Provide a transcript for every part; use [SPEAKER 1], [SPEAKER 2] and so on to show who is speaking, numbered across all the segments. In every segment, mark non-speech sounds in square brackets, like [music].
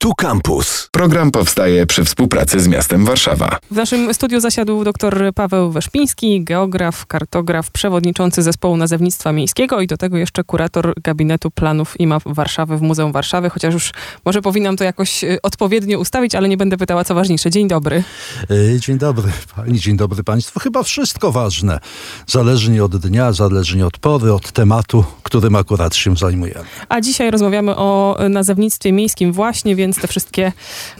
[SPEAKER 1] Tu Campus. Program powstaje przy współpracy z miastem Warszawa.
[SPEAKER 2] W naszym studiu zasiadł dr Paweł Weszpiński, geograf, kartograf, przewodniczący zespołu nazewnictwa miejskiego i do tego jeszcze kurator gabinetu planów i map Warszawy w Muzeum Warszawy, chociaż już może powinnam to jakoś y, odpowiednio ustawić, ale nie będę pytała co ważniejsze. Dzień dobry.
[SPEAKER 3] E, dzień dobry pani, dzień dobry państwu. Chyba wszystko ważne, zależnie od dnia, zależnie od pory, od tematu, którym akurat się zajmujemy.
[SPEAKER 2] A dzisiaj rozmawiamy o nazewnictwie miejskim właśnie, więc te wszystkie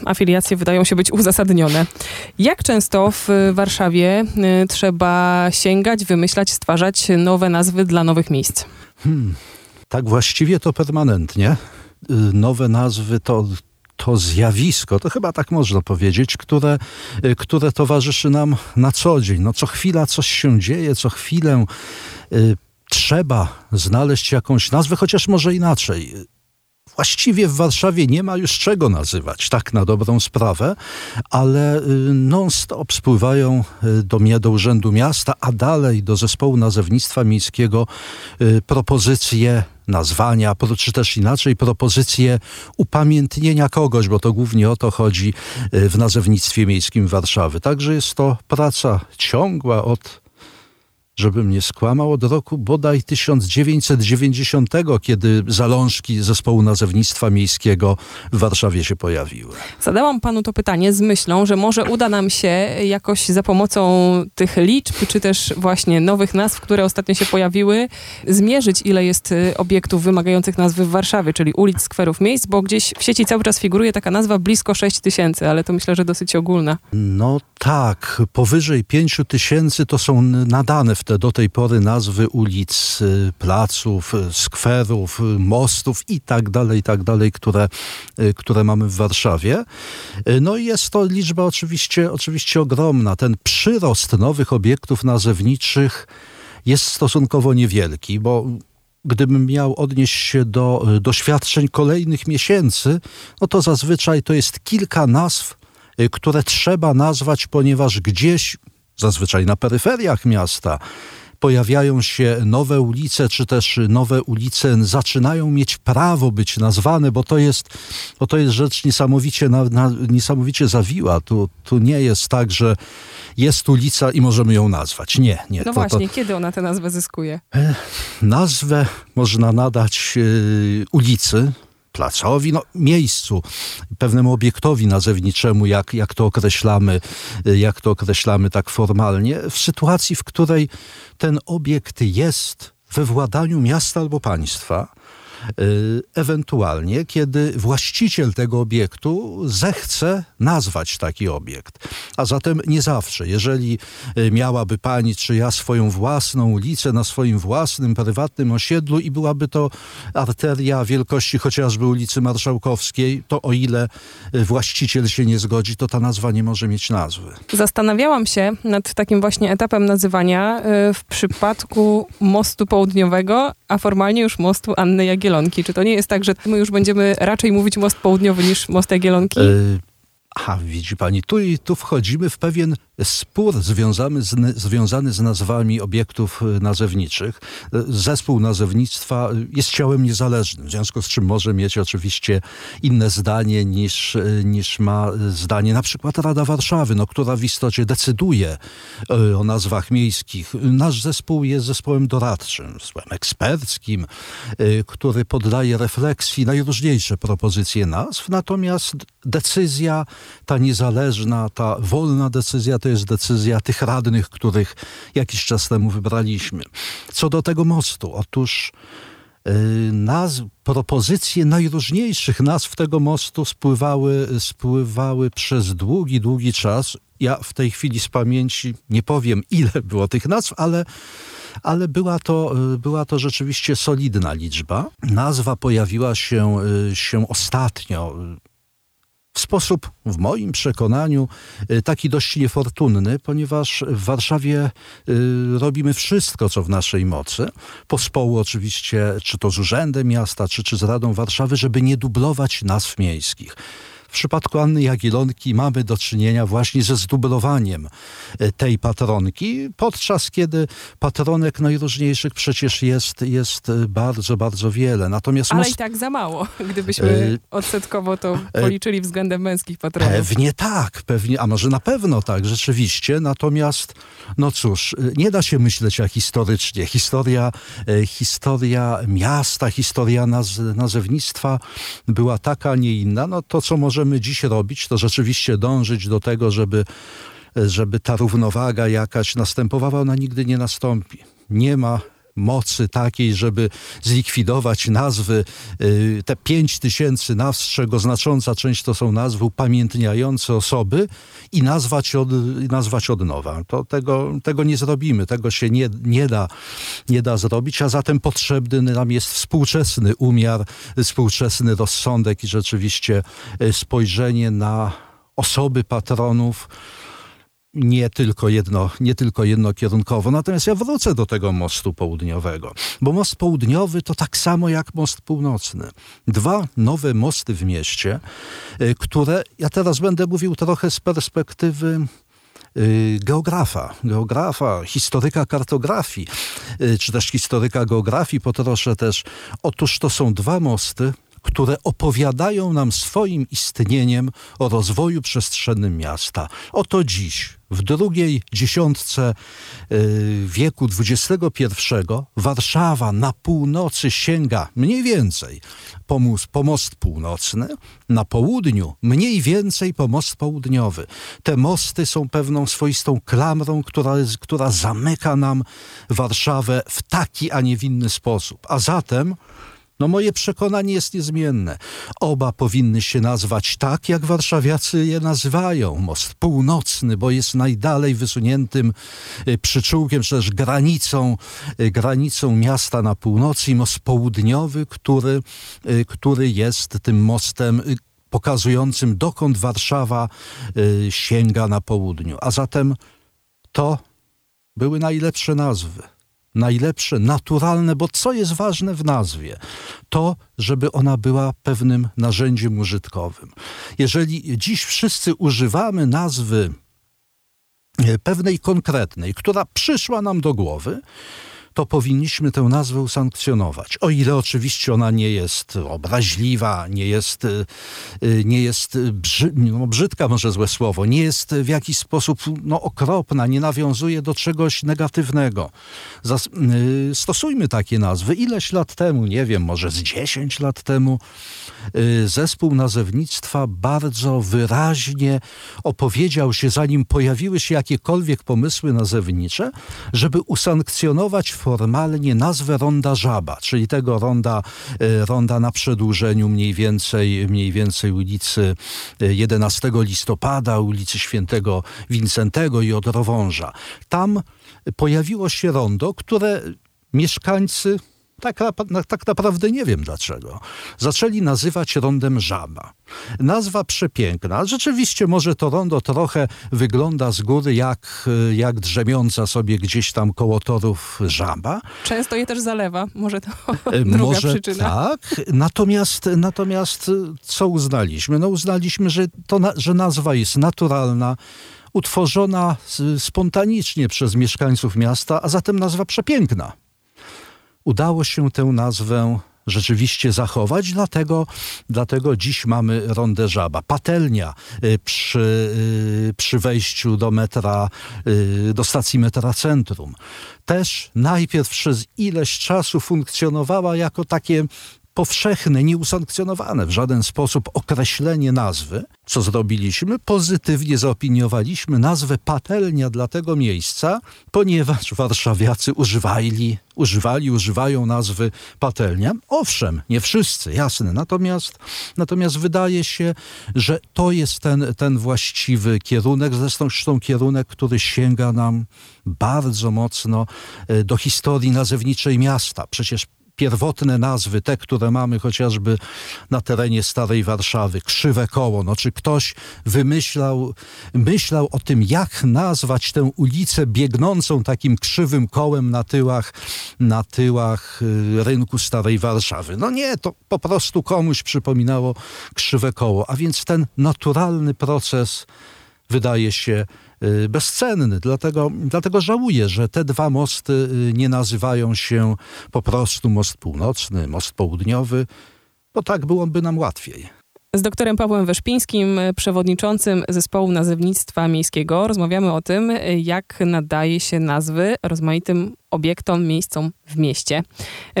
[SPEAKER 2] afiliacje wydają się być uzasadnione. Jak często w Warszawie y, trzeba sięgać, wymyślać, stwarzać nowe nazwy dla nowych miejsc?
[SPEAKER 3] Hmm, tak właściwie to permanentnie. Y, Nowe nazwy to to zjawisko, to chyba tak można powiedzieć, które, y, które towarzyszy nam na co dzień. No, co chwila coś się dzieje, co chwilę y, trzeba znaleźć jakąś nazwę, chociaż może inaczej. Właściwie w Warszawie nie ma już czego nazywać, tak na dobrą sprawę, ale y, non-stop spływają y, do mnie, do Urzędu Miasta, a dalej do Zespołu Nazewnictwa Miejskiego y, propozycje nazwania, czy też inaczej propozycje upamiętnienia kogoś, bo to głównie o to chodzi w nazewnictwie miejskim Warszawy. Także jest to praca ciągła od żebym nie skłamał, od roku bodaj 1990, kiedy zalążki zespołu nazewnictwa miejskiego w Warszawie się pojawiły.
[SPEAKER 2] Zadałam panu to pytanie z myślą, że może uda nam się jakoś za pomocą tych liczb, czy też właśnie nowych nazw, które ostatnio się pojawiły, zmierzyć, ile jest y, obiektów wymagających nazwy w Warszawie, czyli ulic, skwerów, miejsc, bo gdzieś w sieci cały czas figuruje taka nazwa blisko 6 tysięcy, ale to myślę, że dosyć ogólna.
[SPEAKER 3] No tak, powyżej 5 tysięcy to są nadane w te do tej pory nazwy ulic, y, placów, y, skwerów, y, mostów i tak dalej, i tak dalej, które, które mamy w Warszawie. No i jest to liczba oczywiście, oczywiście ogromna. Ten przyrost nowych obiektów nazewniczych jest stosunkowo niewielki, bo gdybym miał odnieść się do doświadczeń kolejnych miesięcy, no to zazwyczaj to jest kilka nazw, które trzeba nazwać, ponieważ gdzieś, zazwyczaj na peryferiach miasta, pojawiają się nowe ulice, czy też nowe ulice zaczynają mieć prawo być nazwane, bo to jest, bo to jest rzecz niesamowicie, na, na, niesamowicie zawiła. Tu, tu nie jest tak, że jest ulica i możemy ją nazwać. Nie, nie.
[SPEAKER 2] No
[SPEAKER 3] to, to,
[SPEAKER 2] właśnie, kiedy ona tę nazwę zyskuje?
[SPEAKER 3] Nazwę można nadać y, ulicy, placowi, no, miejscu, pewnemu obiektowi nazewniczemu, jak, jak to określamy, jak to określamy tak formalnie, w sytuacji, w której ten obiekt jest we władaniu miasta albo państwa, ewentualnie, kiedy właściciel tego obiektu zechce nazwać taki obiekt. A zatem nie zawsze. Jeżeli y, miałaby pani czy ja swoją własną ulicę na swoim własnym, prywatnym osiedlu i byłaby to arteria wielkości chociażby ulicy Marszałkowskiej, to o ile y, właściciel się nie zgodzi, to ta nazwa nie może mieć nazwy.
[SPEAKER 2] Zastanawiałam się nad takim właśnie etapem nazywania y, w przypadku mostu południowego, a formalnie już mostu Anny Jagielonki. Czy to nie jest tak, że my już będziemy raczej mówić most południowy niż most Jagielonki?
[SPEAKER 3] Aha, widzi pani, tu i tu wchodzimy w pewien spór związany z, związany z nazwami obiektów y, nazewniczych. Y, Zespół nazewnictwa y, jest ciałem niezależnym, w związku z czym może mieć oczywiście inne zdanie niż, niż ma zdanie na przykład Rada Warszawy, no, która w istocie decyduje o nazwach miejskich. Nasz zespół jest zespołem doradczym, zespołem eksperckim, który poddaje refleksji najróżniejsze propozycje nazw, natomiast decyzja ta niezależna, ta wolna decyzja to jest decyzja tych radnych, których jakiś czas temu wybraliśmy. Co do tego mostu, otóż y, nazw, propozycje najróżniejszych nazw tego mostu spływały, spływały przez długi, długi czas. Ja w tej chwili z pamięci nie powiem, ile było tych nazw, ale ale była to, y, była to rzeczywiście solidna liczba. Nazwa pojawiła się, y, się ostatnio w sposób, w moim przekonaniu, y, taki dość niefortunny, ponieważ w Warszawie y, robimy wszystko, co w naszej mocy, pospołu oczywiście, czy to z Urzędem Miasta, czy, czy z Radą Warszawy, żeby nie dublować nazw miejskich. W przypadku Anny Jagielonki mamy do czynienia właśnie ze zdublowaniem e, tej patronki, podczas kiedy patronek najróżniejszych przecież jest, jest e, bardzo, bardzo wiele. Natomiast
[SPEAKER 2] Ale i tak za mało, [laughs] gdybyśmy odsetkowo to policzyli względem męskich patronów.
[SPEAKER 3] Pewnie tak, pewnie, a może na pewno tak, rzeczywiście. Natomiast, no cóż, nie da się myśleć jak historycznie. Historia, historia miasta, historia naz nazewnictwa była taka, a nie inna. No to, co możemy dziś robić, to rzeczywiście dążyć do tego, żeby, żeby ta równowaga jakaś następowała. Ona nigdy nie nastąpi. Nie ma mocy takiej, żeby zlikwidować nazwy, y, te pięć tysięcy nazw, z czego znacząca część to są nazwy upamiętniające osoby i nazwać od, nazwać od nowa. To tego, tego nie zrobimy, tego się nie, nie, da, nie da zrobić, a zatem potrzebny nam jest współczesny umiar, współczesny rozsądek i rzeczywiście y, spojrzenie na osoby patronów, nie tylko, jedno, nie tylko jednokierunkowo. Natomiast ja wrócę do tego mostu południowego, bo most południowy to tak samo jak most północny. Dwa nowe mosty w mieście, y, które ja teraz będę mówił trochę z perspektywy y, geografa, geografa, historyka kartografii, y, czy też historyka geografii, potroszę też. Otóż to są dwa mosty, które opowiadają nam swoim istnieniem o rozwoju przestrzennym miasta. Oto dziś, w drugiej dziesiątce y, wieku XXI, Warszawa na północy sięga mniej więcej po, po most północny, na południu mniej więcej po most południowy. Te mosty są pewną swoistą klamrą, która, która zamyka nam Warszawę w taki, a nie w inny sposób. A zatem no moje przekonanie jest niezmienne. Oba powinny się nazwać tak, jak warszawiacy je nazywają. Most północny, bo jest najdalej wysuniętym y, przyczółkiem, czy też granicą, y, granicą miasta na północy i most południowy, który, y, który jest tym mostem pokazującym, dokąd Warszawa sięga na południu. A zatem to były najlepsze nazwy najlepsze, naturalne, bo co jest ważne w nazwie? To, żeby ona była pewnym narzędziem użytkowym. Jeżeli dziś wszyscy używamy nazwy e, pewnej konkretnej, która przyszła nam do głowy, to powinniśmy tę nazwę usankcjonować. O ile oczywiście ona nie jest obraźliwa, nie jest, y, y, nie jest brzy, no brzydka, może złe słowo, nie jest w jakiś sposób no, okropna, nie nawiązuje do czegoś negatywnego. Zas y, stosujmy takie nazwy. Ileś lat temu, nie wiem, może z 10 lat temu, zespół nazewnictwa bardzo wyraźnie opowiedział się, zanim pojawiły się jakiekolwiek pomysły nazewnicze, żeby usankcjonować formalnie nazwę ronda Żaba, czyli tego ronda, e, ronda na przedłużeniu mniej więcej, mniej więcej ulicy 11 e, listopada, ulicy Świętego Wincentego i Odrowąża. Tam pojawiło się rondo, które mieszkańcy tak, tak, naprawdę nie wiem dlaczego. Zaczęli nazywać rondem żaba. Nazwa przepiękna. Rzeczywiście może to rondo trochę wygląda z góry jak, jak drzemiąca sobie gdzieś tam koło torów żaba.
[SPEAKER 2] Często je też zalewa. Może to e, [laughs] druga może przyczyna.
[SPEAKER 3] tak. Natomiast, natomiast co uznaliśmy? No uznaliśmy, że, to, że nazwa jest naturalna, utworzona spontanicznie przez mieszkańców miasta, a zatem nazwa przepiękna udało się tę nazwę rzeczywiście zachować, dlatego, dlatego dziś mamy Rondę Żaba. Patelnia y, przy, y, przy wejściu do metra, y, do stacji metra Centrum. Też najpierw przez ileś czasu funkcjonowała jako takie powszechne, nieusankcjonowane w żaden sposób określenie nazwy, co zrobiliśmy? Pozytywnie zaopiniowaliśmy nazwę patelnia dla tego miejsca, ponieważ warszawiacy używali, używali, używają nazwy patelnia. Owszem, nie wszyscy, jasne. Natomiast, natomiast wydaje się, że to jest ten, ten właściwy kierunek, zresztą, zresztą kierunek, który sięga nam bardzo mocno e, do historii nazewniczej miasta. Przecież pierwotne nazwy, te, które mamy chociażby na terenie Starej Warszawy, Krzywe Koło, no czy ktoś wymyślał, myślał o tym, jak nazwać tę ulicę biegnącą takim krzywym kołem na tyłach, na tyłach y, rynku Starej Warszawy. No nie, to po prostu komuś przypominało Krzywe Koło, a więc ten naturalny proces wydaje się bezcenny. Dlatego, dlatego żałuję, że te dwa mosty y, nie nazywają się po prostu Most Północny, Most Południowy, bo tak byłoby nam łatwiej.
[SPEAKER 2] Z doktorem Pawłem Weszpińskim, przewodniczącym zespołu nazewnictwa miejskiego, rozmawiamy o tym, jak nadaje się nazwy rozmaitym obiektom, miejscom w mieście.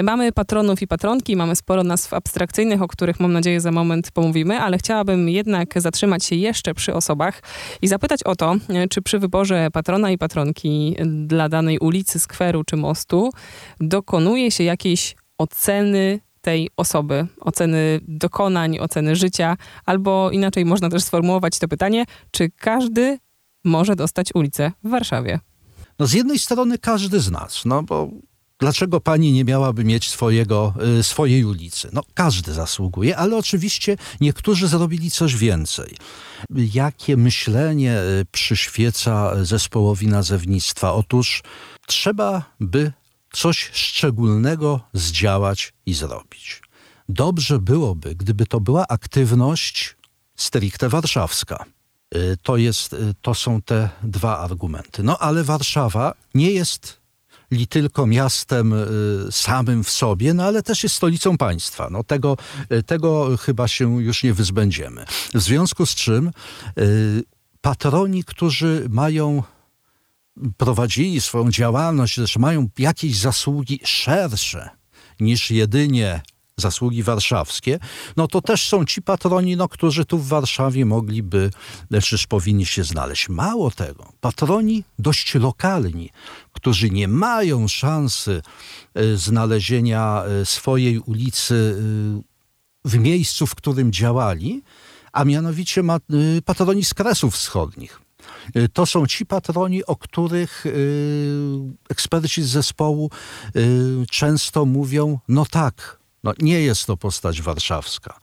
[SPEAKER 2] Mamy patronów i patronki, mamy sporo nazw abstrakcyjnych, o których mam nadzieję za moment pomówimy, ale chciałabym jednak zatrzymać się jeszcze przy osobach i zapytać o to, czy przy wyborze patrona i patronki dla danej ulicy, skweru czy mostu dokonuje się jakiejś oceny tej osoby, oceny dokonań, oceny życia, albo inaczej można też sformułować to pytanie, czy każdy może dostać ulicę w Warszawie?
[SPEAKER 3] No z jednej strony każdy z nas, no bo dlaczego pani nie miałaby mieć swojego, y, swojej ulicy? No każdy zasługuje, ale oczywiście niektórzy zrobili coś więcej. Jakie myślenie y, przyświeca zespołowi nazewnictwa? Otóż trzeba by coś szczególnego zdziałać i zrobić. Dobrze byłoby, gdyby to była aktywność stricte warszawska. Y, to, jest, y, to są te dwa argumenty. No ale Warszawa nie jest li tylko miastem y, samym w sobie, no ale też jest stolicą państwa. No tego, tego chyba się już nie wyzbędziemy. W związku z czym patroni, którzy mają prowadzili swoją działalność, też mają jakieś zasługi szersze niż jedynie zasługi warszawskie, no to też są ci patroni, no, którzy tu w Warszawie mogliby, też powinni się znaleźć. Mało tego, patroni dość lokalni, którzy nie mają szansy e, znalezienia e, swojej ulicy e, w miejscu, w którym działali, a mianowicie patroni z Kresów Wschodnich. Y, to są ci patroni, o których y, eksperci z zespołu y, często mówią, no tak, no nie jest to postać warszawska,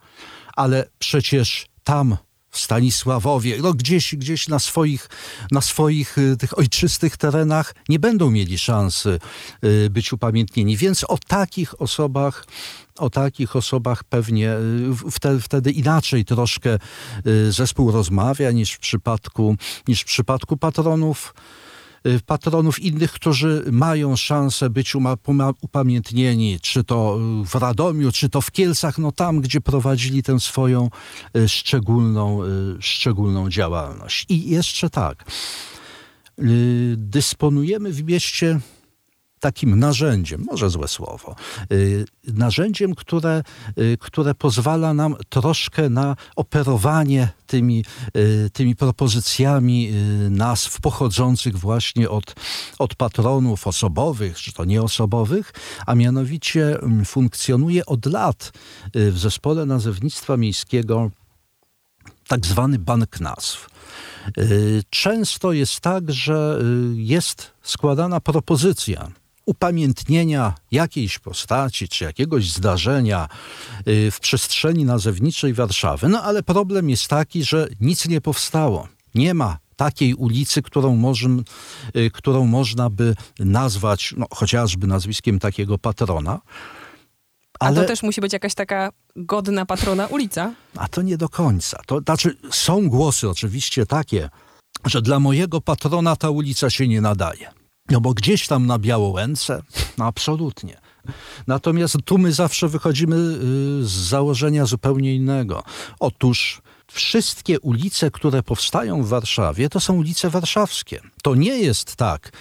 [SPEAKER 3] ale przecież tam Stanisławowie, no gdzieś, gdzieś na swoich, na swoich tych ojczystych terenach nie będą mieli szansy być upamiętnieni. Więc o takich osobach o takich osobach pewnie y, wtedy, wtedy inaczej troszkę y, zespół rozmawia niż w przypadku, niż w przypadku patronów y, patronów innych, którzy mają szansę być upamiętnieni, czy to w Radomiu, czy to w Kielcach, no tam, gdzie prowadzili tę swoją szczególną, szczególną działalność. I jeszcze tak, dysponujemy w mieście takim narzędziem, może złe słowo, y, narzędziem, które, y, które pozwala nam troszkę na operowanie tymi, y, tymi propozycjami nazw pochodzących właśnie od, od patronów osobowych, czy to nieosobowych, a mianowicie mm, funkcjonuje od lat w zespole nazewnictwa miejskiego tak zwany bank nazw. Często jest tak, że jest składana propozycja upamiętnienia jakiejś postaci czy jakiegoś zdarzenia y, w przestrzeni nazewniczej Warszawy. No ale problem jest taki, że nic nie powstało. Nie ma takiej ulicy, którą, możem, y, którą można by nazwać no, chociażby nazwiskiem takiego patrona.
[SPEAKER 2] Ale... A to też musi być jakaś taka godna patrona ulica?
[SPEAKER 3] A to nie do końca. To znaczy, są głosy oczywiście takie, że dla mojego patrona ta ulica się nie nadaje. No bo gdzieś tam na Białołęce, no absolutnie. Natomiast tu my zawsze wychodzimy y, z założenia zupełnie innego. Otóż wszystkie ulice, które powstają w Warszawie, to są ulice warszawskie. To nie jest tak,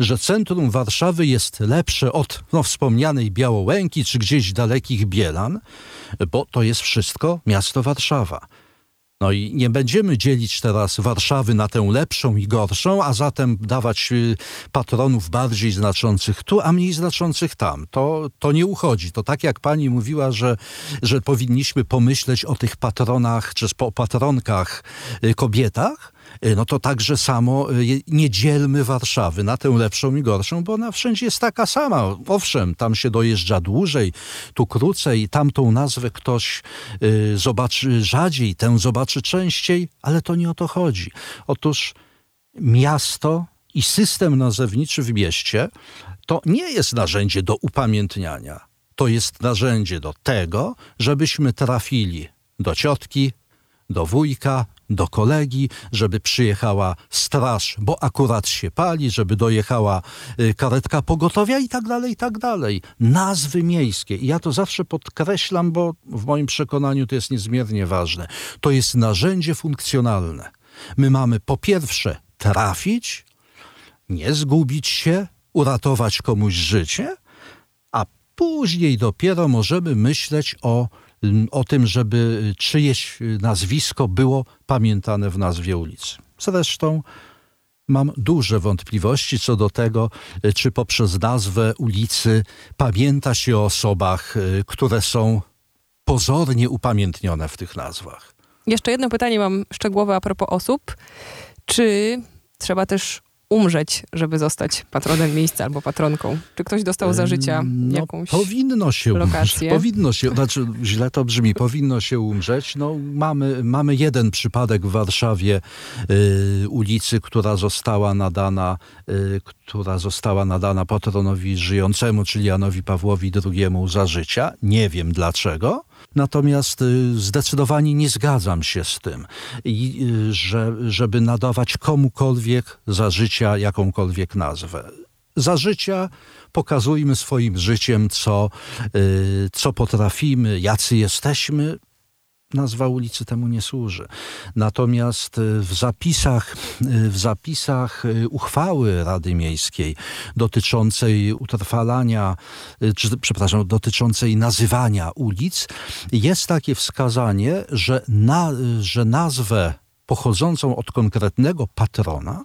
[SPEAKER 3] że centrum Warszawy jest lepsze od no, wspomnianej Białołęki czy gdzieś dalekich Bielan, bo to jest wszystko miasto Warszawa. No i nie będziemy dzielić teraz Warszawy na tę lepszą i gorszą, a zatem dawać y, patronów bardziej znaczących tu, a mniej znaczących tam. To, to nie uchodzi. To tak jak pani mówiła, że, że powinniśmy pomyśleć o tych patronach, czy o patronkach y, kobietach, no to także samo nie dzielmy Warszawy na tę lepszą i gorszą, bo ona wszędzie jest taka sama. Owszem, tam się dojeżdża dłużej, tu krócej, tamtą nazwę ktoś zobaczy rzadziej, tę zobaczy częściej, ale to nie o to chodzi. Otóż miasto i system nazewniczy w mieście to nie jest narzędzie do upamiętniania. To jest narzędzie do tego, żebyśmy trafili do ciotki, do wujka, do kolegi, żeby przyjechała straż, bo akurat się pali, żeby dojechała y, karetka pogotowia i tak dalej, i tak dalej. Nazwy miejskie. I ja to zawsze podkreślam, bo w moim przekonaniu to jest niezmiernie ważne. To jest narzędzie funkcjonalne. My mamy po pierwsze trafić, nie zgubić się, uratować komuś życie, później dopiero możemy myśleć o, o tym, żeby czyjeś nazwisko było pamiętane w nazwie ulicy. Zresztą mam duże wątpliwości co do tego, czy poprzez nazwę ulicy pamięta się o osobach, które są pozornie upamiętnione w tych nazwach.
[SPEAKER 2] Jeszcze jedno pytanie mam szczegółowe a propos osób. Czy trzeba też umrzeć, żeby zostać patronem miejsca albo patronką? Czy ktoś dostał za życia no, jakąś
[SPEAKER 3] powinno się
[SPEAKER 2] lokację?
[SPEAKER 3] Umrzeć. Powinno się, znaczy źle to brzmi, powinno się umrzeć. No, mamy, mamy jeden przypadek w Warszawie y, ulicy, która została nadana, y, która została nadana patronowi żyjącemu, czyli Janowi Pawłowi II za życia. Nie wiem dlaczego. Natomiast y, zdecydowanie nie zgadzam się z tym, y, że, żeby nadawać komukolwiek za życia jakąkolwiek nazwę. Za życia pokazujmy swoim życiem, co, y, co potrafimy, jacy jesteśmy, nazwa ulicy temu nie służy. Natomiast y, w zapisach, y, w zapisach y, uchwały Rady Miejskiej dotyczącej utrwalania, czy, przepraszam, dotyczącej nazywania ulic, jest takie wskazanie, że, na, że nazwę pochodzącą od konkretnego patrona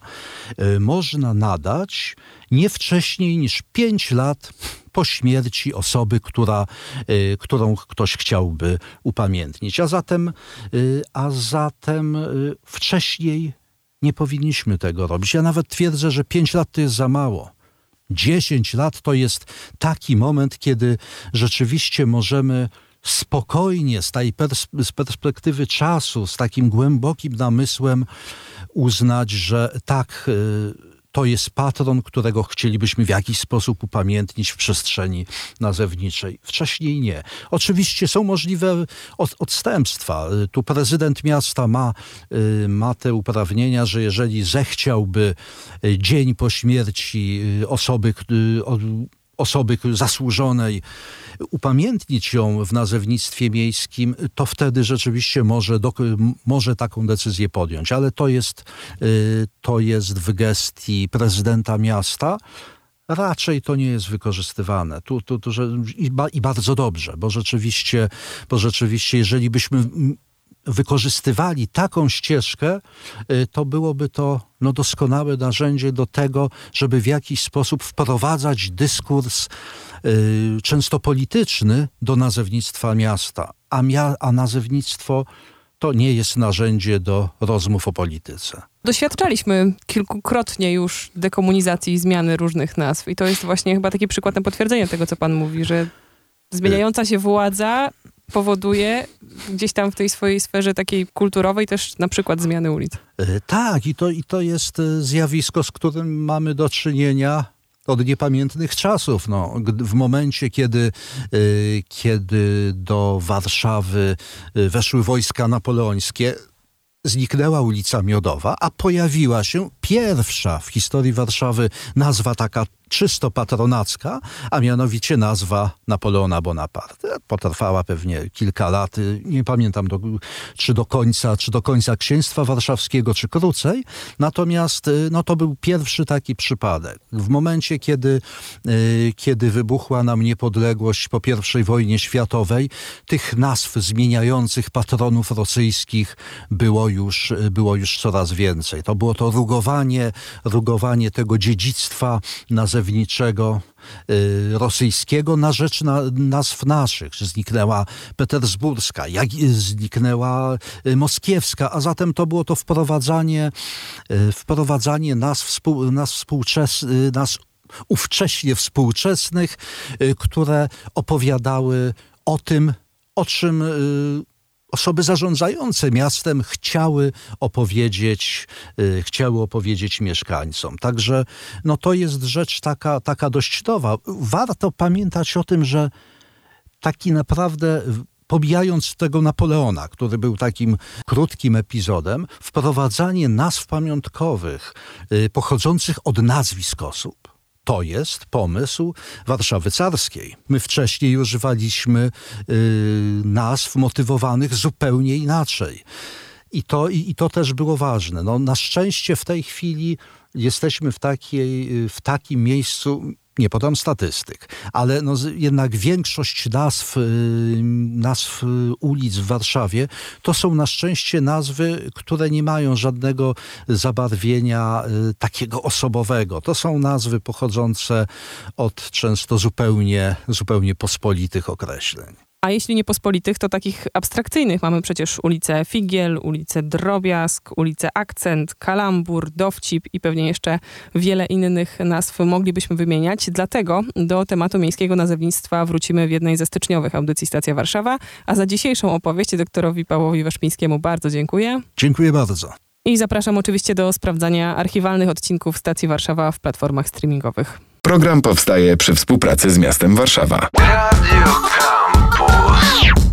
[SPEAKER 3] można nadać nie wcześniej niż 5 lat po śmierci osoby, która, y, którą ktoś chciałby upamiętnić. A zatem, y, a zatem wcześniej nie powinniśmy tego robić. Ja nawet twierdzę, że 5 lat to jest za mało. 10 lat to jest taki moment, kiedy rzeczywiście możemy spokojnie, z tej z perspektywy czasu, z takim głębokim namysłem uznać, że tak to jest patron, którego chcielibyśmy w jakiś sposób upamiętnić w przestrzeni nazewniczej. Wcześniej nie. Oczywiście są możliwe od, odstępstwa. Tu prezydent miasta ma, y, ma te uprawnienia, że jeżeli zechciałby y, dzień po śmierci y, osoby, osoby zasłużonej, upamiętnić ją w nazewnictwie miejskim, to wtedy rzeczywiście może, do, może taką decyzję podjąć. Ale to jest, y, to jest w gestii prezydenta miasta raczej to nie jest wykorzystywane. Tu, tu, tu, że, i, ba, I bardzo dobrze, bo rzeczywiście, bo rzeczywiście, jeżeli byśmy wykorzystywali taką ścieżkę, y, to byłoby to no, doskonałe narzędzie do tego, żeby w jakiś sposób wprowadzać dyskurs y, często polityczny do nazewnictwa miasta. A, mia a nazewnictwo to nie jest narzędzie do rozmów o polityce.
[SPEAKER 2] Doświadczaliśmy kilkukrotnie już dekomunizacji i zmiany różnych nazw. I to jest właśnie chyba taki przykład na potwierdzenie tego, co pan mówi, że zmieniająca się władza powoduje gdzieś tam w tej swojej sferze takiej kulturowej też na przykład zmiany ulic.
[SPEAKER 3] E, tak, i to, i to jest e, zjawisko, z którym mamy do czynienia od niepamiętnych czasów. No, w momencie, kiedy, e, kiedy do Warszawy weszły wojska napoleońskie, zniknęła ulica Miodowa, a pojawiła się pierwsza w historii Warszawy nazwa taka czysto patronacka, a mianowicie nazwa Napoleona Bonaparte. Potrwała pewnie kilka lat, nie pamiętam do, czy do końca, czy do końca księstwa warszawskiego, czy krócej. Natomiast y, no, to był pierwszy taki przypadek. W momencie, kiedy, y, kiedy wybuchła nam niepodległość po I wojnie światowej, tych nazw zmieniających patronów rosyjskich było już, było już coraz więcej. To było to rugowanie rugowanie, tego dziedzictwa nazewniczego y, rosyjskiego na rzecz na, nazw naszych. Zniknęła petersburska, jak zniknęła y, moskiewska, a zatem to było to wprowadzanie, y, wprowadzanie nazw, współ, nazw współczesnych, nazw ówcześnie współczesnych, które opowiadały o tym, o czym osoby zarządzające miastem chciały opowiedzieć, y, chciały opowiedzieć mieszkańcom. Także no, to jest rzecz taka, taka dość nowa. Warto pamiętać o tym, że taki naprawdę pomijając tego Napoleona, który był takim krótkim epizodem, wprowadzanie nazw pamiątkowych y, pochodzących od nazwisk osób to jest pomysł Warszawy Carskiej. My wcześniej używaliśmy y, nazw motywowanych zupełnie inaczej. I to, i, i to też było ważne. No, na szczęście w tej chwili jesteśmy w, takiej, w takim miejscu, nie podam statystyk, ale no, jednak większość nazw, y, nazw ulic w Warszawie to są na szczęście nazwy, które nie mają żadnego zabarwienia y, takiego osobowego. To są nazwy pochodzące od często zupełnie, zupełnie pospolitych określeń.
[SPEAKER 2] A jeśli nie pospolitych, to takich abstrakcyjnych mamy przecież ulicę Figiel, ulicę Drobiazg, ulicę Akcent, Kalambur, Dowcip i pewnie jeszcze wiele innych nazw moglibyśmy wymieniać. Dlatego do tematu miejskiego nazewnictwa wrócimy w jednej ze styczniowych audycji Stacja Warszawa. A za dzisiejszą opowieść doktorowi Pawłowi Waszpińskiemu bardzo dziękuję.
[SPEAKER 3] Dziękuję bardzo.
[SPEAKER 2] I zapraszam oczywiście do sprawdzania archiwalnych odcinków Stacji Warszawa w platformach streamingowych.
[SPEAKER 1] Program powstaje przy współpracy z miastem Warszawa. Radio Campus.